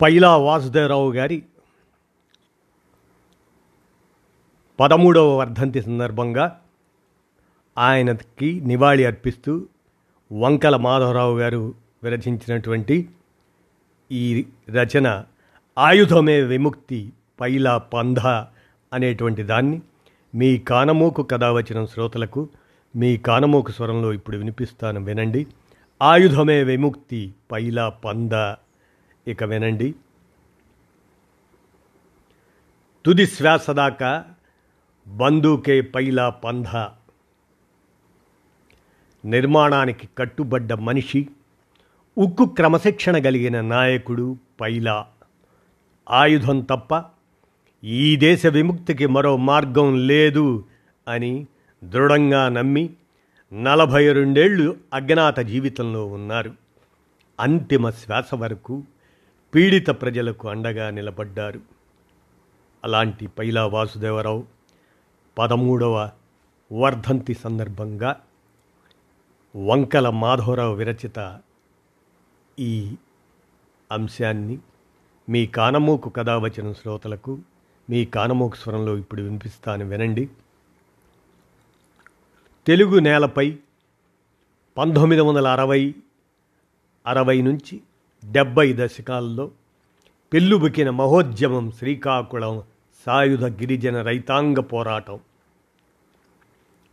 పైలా వాసుదేవరావు గారి పదమూడవ వర్ధంతి సందర్భంగా ఆయనకి నివాళి అర్పిస్తూ వంకల మాధవరావు గారు విరచించినటువంటి ఈ రచన ఆయుధమే విముక్తి పైలా పంధ అనేటువంటి దాన్ని మీ కానమోకు కథ వచ్చిన శ్రోతలకు మీ కానమోకు స్వరంలో ఇప్పుడు వినిపిస్తాను వినండి. ఆయుధమే విముక్తి పైలా పంద ఇక వినండి. తుది శ్వాస దాకా బందూకే పైలా పంధ. నిర్మాణానికి కట్టుబడ్డ మనిషి ఉక్కు క్రమశిక్షణ కలిగిన నాయకుడు పైలా. ఆయుధం తప్ప ఈ దేశ విముక్తికి మరో మార్గం లేదు అని దృఢంగా నమ్మి నలభై రెండేళ్ళు అజ్ఞాత జీవితంలో ఉన్నారు. అంతిమ శ్వాస వరకు పీడిత ప్రజలకు అండగా నిలబడ్డారు. అలాంటి పైలా వాసుదేవరావు పదమూడవ వర్ధంతి సందర్భంగా వంకల మాధవరావు విరచిత ఈ అంశాన్ని మీ కానమోకు కథావచన వచ్చిన శ్రోతలకు మీ కానమోకు స్వరంలో ఇప్పుడు వినిపిస్తాను వినండి. తెలుగు నేలపై పంతొమ్మిది వందల అరవై అరవై నుంచి డెబ్బై దశకాల్లో పెళ్ళుబుకిన మహోద్యమం శ్రీకాకుళం సాయుధ గిరిజన రైతాంగ పోరాటం.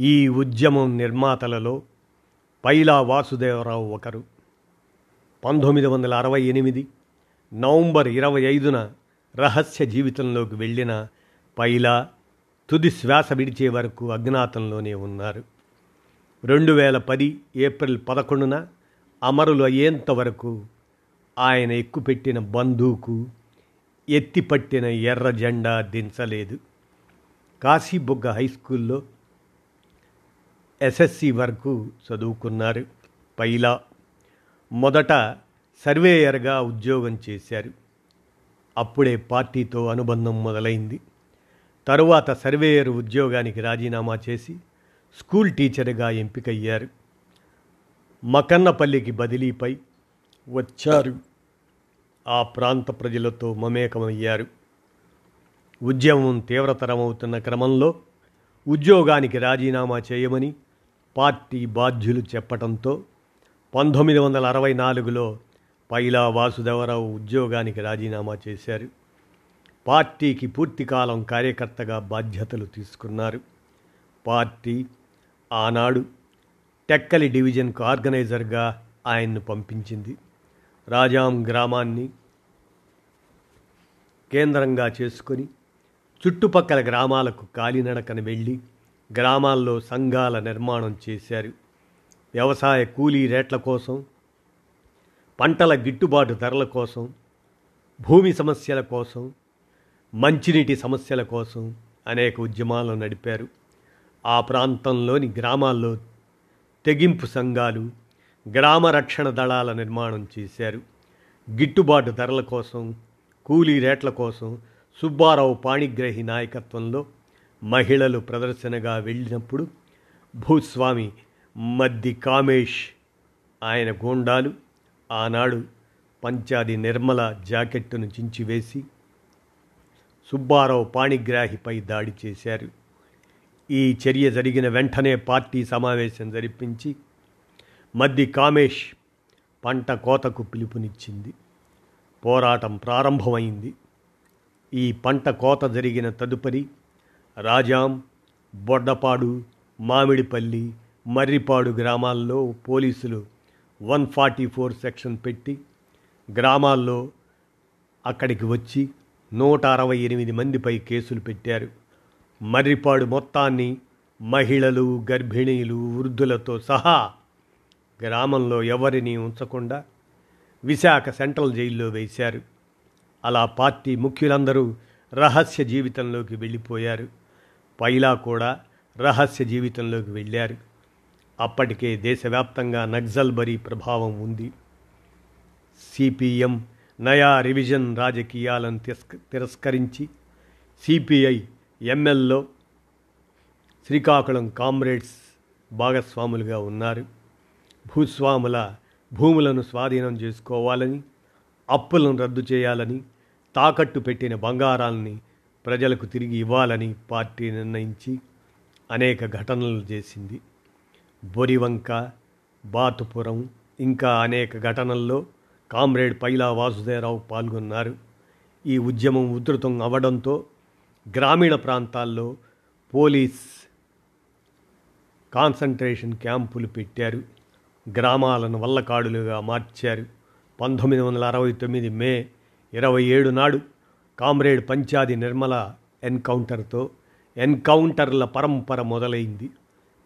ఈ ఉద్యమం నిర్మాతలలో పైలా వాసుదేవరావు ఒకరు. పంతొమ్మిది వందల అరవై ఎనిమిది నవంబర్ ఇరవై ఐదున రహస్య జీవితంలోకి వెళ్ళిన పైలా తుది శ్వాస విడిచే వరకు అజ్ఞాతంలోనే ఉన్నారు. రెండు వేల పది ఏప్రిల్ పదకొండున అమరులు అయ్యేంత వరకు ఆయన ఎక్కుపెట్టిన బందూకు ఎత్తిపట్టిన ఎర్ర జెండా దించలేదు. కాశీబుగ్గ హై స్కూల్లో ఎస్ఎస్సి వరకు చదువుకున్నారు. పైలా మొదట సర్వేయర్గా ఉద్యోగం చేశారు. అప్పుడే పార్టీతో అనుబంధం మొదలైంది. తరువాత సర్వేయర్ ఉద్యోగానికి రాజీనామా చేసి స్కూల్ టీచర్గా ఎంపికయ్యారు. మకన్నపల్లికి బదిలీపై వచ్చారు. ఆ ప్రాంత ప్రజలతో మమేకమయ్యారు. ఉద్యమం తీవ్రతరమవుతున్న క్రమంలో ఉద్యోగానికి రాజీనామా చేయమని పార్టీ బాధ్యులు చెప్పడంతో పంతొమ్మిది వందల అరవై నాలుగులో పైలా వాసుదేవరావు ఉద్యోగానికి రాజీనామా చేశారు. పార్టీకి పూర్తికాలం కార్యకర్తగా బాధ్యతలు తీసుకున్నారు. పార్టీ ఆనాడు టెక్కలి డివిజన్కు ఆర్గనైజర్గా ఆయన్ను పంపించింది. రాజాం గ్రామాన్ని కేంద్రంగా చేసుకొని చుట్టుపక్కల గ్రామాలకు కాలినడకన వెళ్ళి గ్రామాల్లో సంఘాల నిర్మాణం చేశారు. వ్యవసాయ కూలీ రేట్ల కోసం పంటల గిట్టుబాటు ధరల కోసం భూమి సమస్యల కోసం మంచినీటి సమస్యల కోసం అనేక ఉద్యమాలు నడిపారు. ఆ ప్రాంతంలోని గ్రామాల్లో తెగింపు సంఘాలు గ్రామ రక్షణ దళాల నిర్మాణం చేశారు. గిట్టుబాటు ధరల కోసం కూలీ రేట్ల కోసం సుబ్బారావు పాణిగ్రహి నాయకత్వంలో మహిళలు ప్రదర్శనగా వెళ్ళినప్పుడు భూస్వామి మద్ది కామేష్ ఆయన గూండాలు ఆనాడు పంచాది నిర్మల జాకెట్టును చించివేసి సుబ్బారావు పాణిగ్రాహిపై దాడి చేశారు. ఈ చర్య జరిగిన వెంటనే పార్టీ సమావేశం జరిపించి మద్ది కామేష్ పంట కోతకు పిలుపునిచ్చింది. పోరాటం ప్రారంభమైంది. ఈ పంట కోత జరిగిన తదుపరి రాజాం బొడ్డపాడు మామిడిపల్లి మర్రిపాడు గ్రామాల్లో పోలీసులు వన్ ఫార్టీ ఫోర్ సెక్షన్ పెట్టి గ్రామాల్లో అక్కడికి వచ్చి నూట అరవై ఎనిమిది మందిపై కేసులు పెట్టారు. మర్రిపాడు మొత్తాన్ని మహిళలు గర్భిణీలు వృద్ధులతో సహా గ్రామంలో ఎవరిని ఉంచకుండా విశాఖ సెంట్రల్ జైల్లో వేశారు. అలా పార్టీ ముఖ్యులందరూ రహస్య జీవితంలోకి వెళ్ళిపోయారు. పైలా కూడా రహస్య జీవితంలోకి వెళ్ళారు. అప్పటికే దేశవ్యాప్తంగా నక్సల్బరీ ప్రభావం ఉంది. సిపిఎం నయా రివిజన్ రాజకీయాలను తిరస్క తిరస్కరించి సిపిఐ ఎంఎల్లో శ్రీకాకుళం కామ్రేడ్స్ భాగస్వాములుగా ఉన్నారు. భూస్వాముల భూములను స్వాధీనం చేసుకోవాలని అప్పులను రద్దు చేయాలని తాకట్టు పెట్టిన బంగారాలని ప్రజలకు తిరిగి ఇవ్వాలని పార్టీ నిర్ణయించి అనేక ఘటనలు చేసింది. బొరివంక బాతుపురం ఇంకా అనేక ఘటనల్లో కామ్రేడ్ పైలా వాసుదేవరావు పాల్గొన్నారు. ఈ ఉద్యమం ఉధృతం అవ్వడంతో గ్రామీణ ప్రాంతాల్లో పోలీస్ కాన్సన్ట్రేషన్ క్యాంపులు పెట్టారు. గ్రామాలను వల్లకాడులుగా మార్చారు. పంతొమ్మిది వందల అరవై తొమ్మిది మే ఇరవై ఏడు నాడు కామ్రేడ్ పంచాది నిర్మల ఎన్కౌంటర్తో ఎన్కౌంటర్ల పరంపర మొదలైంది.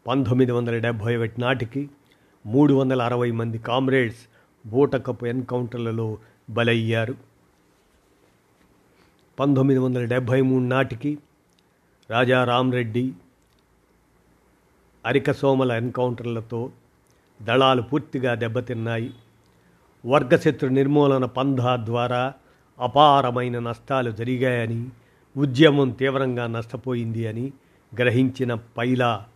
పంతొమ్మిది వందల డెబ్భై ఒకటి నాటికి మూడు వందల అరవై మంది కామ్రేడ్స్ బూటకపు ఎన్కౌంటర్లలో బలయ్యారు. పంతొమ్మిది వందల డెబ్భై మూడు నాటికి రాజా రామ్రెడ్డి అరికసోమల ఎన్కౌంటర్లతో దళాలు పూర్తిగా దెబ్బతిన్నాయి. వర్గశత్రు నిర్మూలన పంధా ద్వారా అపారమైన నష్టాలు జరిగాయని ఉద్యమం తీవ్రంగా నష్టపోయింది అని గ్రహించిన పైలా.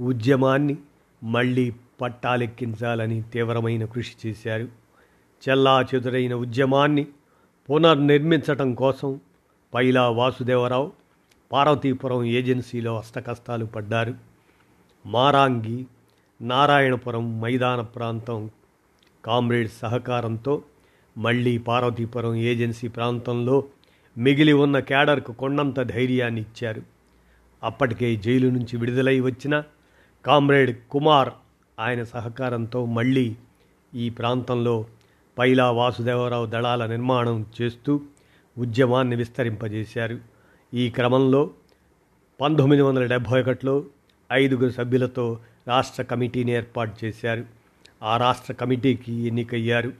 ఉద్యమాన్ని మళ్ళీ పట్టాలెక్కించాలని తీవ్రమైన కృషి చేశారు. చెల్లా చెదురైన ఉద్యమాన్ని పునర్నిర్మించటం కోసం పైలా వాసుదేవరావు పార్వతీపురం ఏజెన్సీలో అష్టకష్టాలు పడ్డారు. మారాంగి నారాయణపురం మైదాన ప్రాంతం కామ్రేడ్ సహకారంతో మళ్ళీ పార్వతీపురం ఏజెన్సీ ప్రాంతంలో మిగిలి ఉన్న క్యాడర్కు కొండంత ధైర్యాన్ని ఇచ్చారు అప్పటికే జైలు నుంచి విడుదలై వచ్చిన కామ్రేడ్ కుమార్ ఆయన సహకారంతో మళ్ళీ ఈ ప్రాంతంలో పైలా వాసుదేవరావు దళాల నిర్మాణం చేస్తూ ఉద్యమాన్ని విస్తరింపజేశారు. ఈ క్రమంలో పంతొమ్మిది వందల డెబ్భై ఒకటిలో ఐదుగురు సభ్యులతో రాష్ట్ర కమిటీని ఏర్పాటు చేశారు. ఆ రాష్ట్ర కమిటీకి ఎన్నికయ్యారు.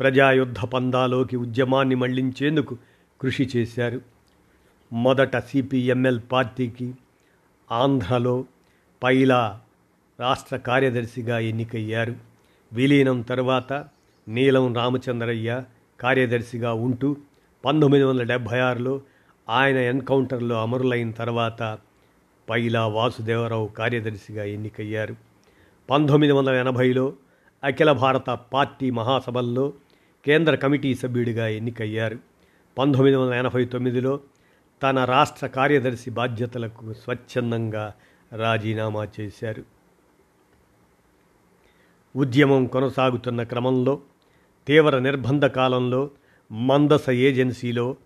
ప్రజాయుద్ధ పందాలోకి ఉద్యమాన్ని మళ్ళించేందుకు కృషి చేశారు. మొదట సిపిఎంఎల్ పార్టీకి ఆంధ్రలో పైలా రాష్ట్ర కార్యదర్శిగా ఎన్నికయ్యారు. విలీనం తరువాత నీలం రామచంద్రయ్య కార్యదర్శిగా ఉంటూ పంతొమ్మిది వందల డెబ్భై ఆరులో ఆయన ఎన్కౌంటర్లో అమరులైన తర్వాత పైలా వాసుదేవరావు కార్యదర్శిగా ఎన్నికయ్యారు. పంతొమ్మిది వందల ఎనభైలో అఖిల భారత పార్టీ మహాసభల్లో కేంద్ర కమిటీ సభ్యుడిగా ఎన్నికయ్యారు. పంతొమ్మిది వందల ఎనభై తొమ్మిదిలో తన రాష్ట్ర కార్యదర్శి బాధ్యతలకు స్వచ్ఛందంగా రాజీనామా చేశారు. ఉద్యమం కొనసాగుతున్న క్రమంలో తీవ్ర నిర్బంధ కాలంలో మందస ఏజెన్సీలో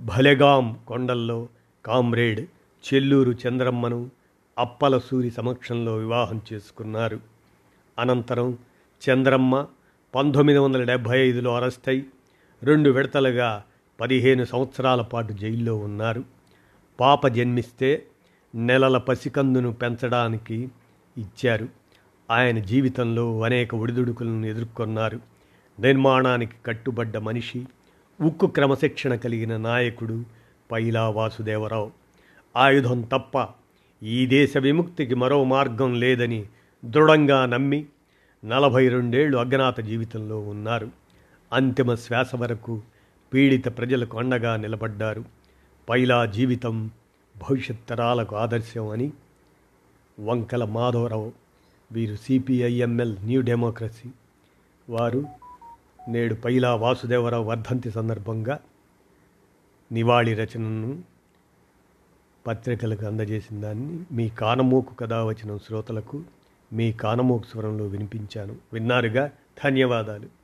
భలెగాం కొండల్లో కామ్రేడ్ చెల్లూరు చంద్రమ్మను అప్పల సూరి సమక్షంలో వివాహం చేసుకున్నారు. అనంతరం చంద్రమ్మ పంతొమ్మిది వందల డెబ్భై ఐదులో అరెస్ట్ అయి రెండు విడతలుగా పదిహేను సంవత్సరాల పాటు జైల్లో ఉన్నారు. పాప జన్మిస్తే నెలల పసికందును పెంచడానికి ఇచ్చారు. ఆయన జీవితంలో అనేక ఒడిదుడుకులను ఎదుర్కొన్నారు. నిర్మాణానికి కట్టుబడ్డ మనిషి ఉక్కు క్రమశిక్షణ కలిగిన నాయకుడు పైలా వాసుదేవరావు. ఆయుధం తప్ప ఈ దేశ విముక్తికి మరో మార్గం లేదని దృఢంగా నమ్మి నలభై రెండేళ్ళు అజ్ఞాత జీవితంలో ఉన్నారు. అంతిమ శ్వాస వరకు పీడిత ప్రజలకు అండగా నిలబడ్డారు. పైలా జీవితం భవిష్యత్ తరాలకు ఆదర్శం అని వంకల మాధవరావు వీరు సిపిఐఎంఎల్ న్యూ డెమోక్రసీ వారు నేడు పైలా వాసుదేవరావు వర్ధంతి సందర్భంగా నివాళి రచనను పత్రికలకు అందజేసిన దాన్ని మీ కానమోకు కథ వచ్చిన శ్రోతలకు మీ కానమోకు స్వరంలో వినిపించాను. విన్నారుగా? ధన్యవాదాలు.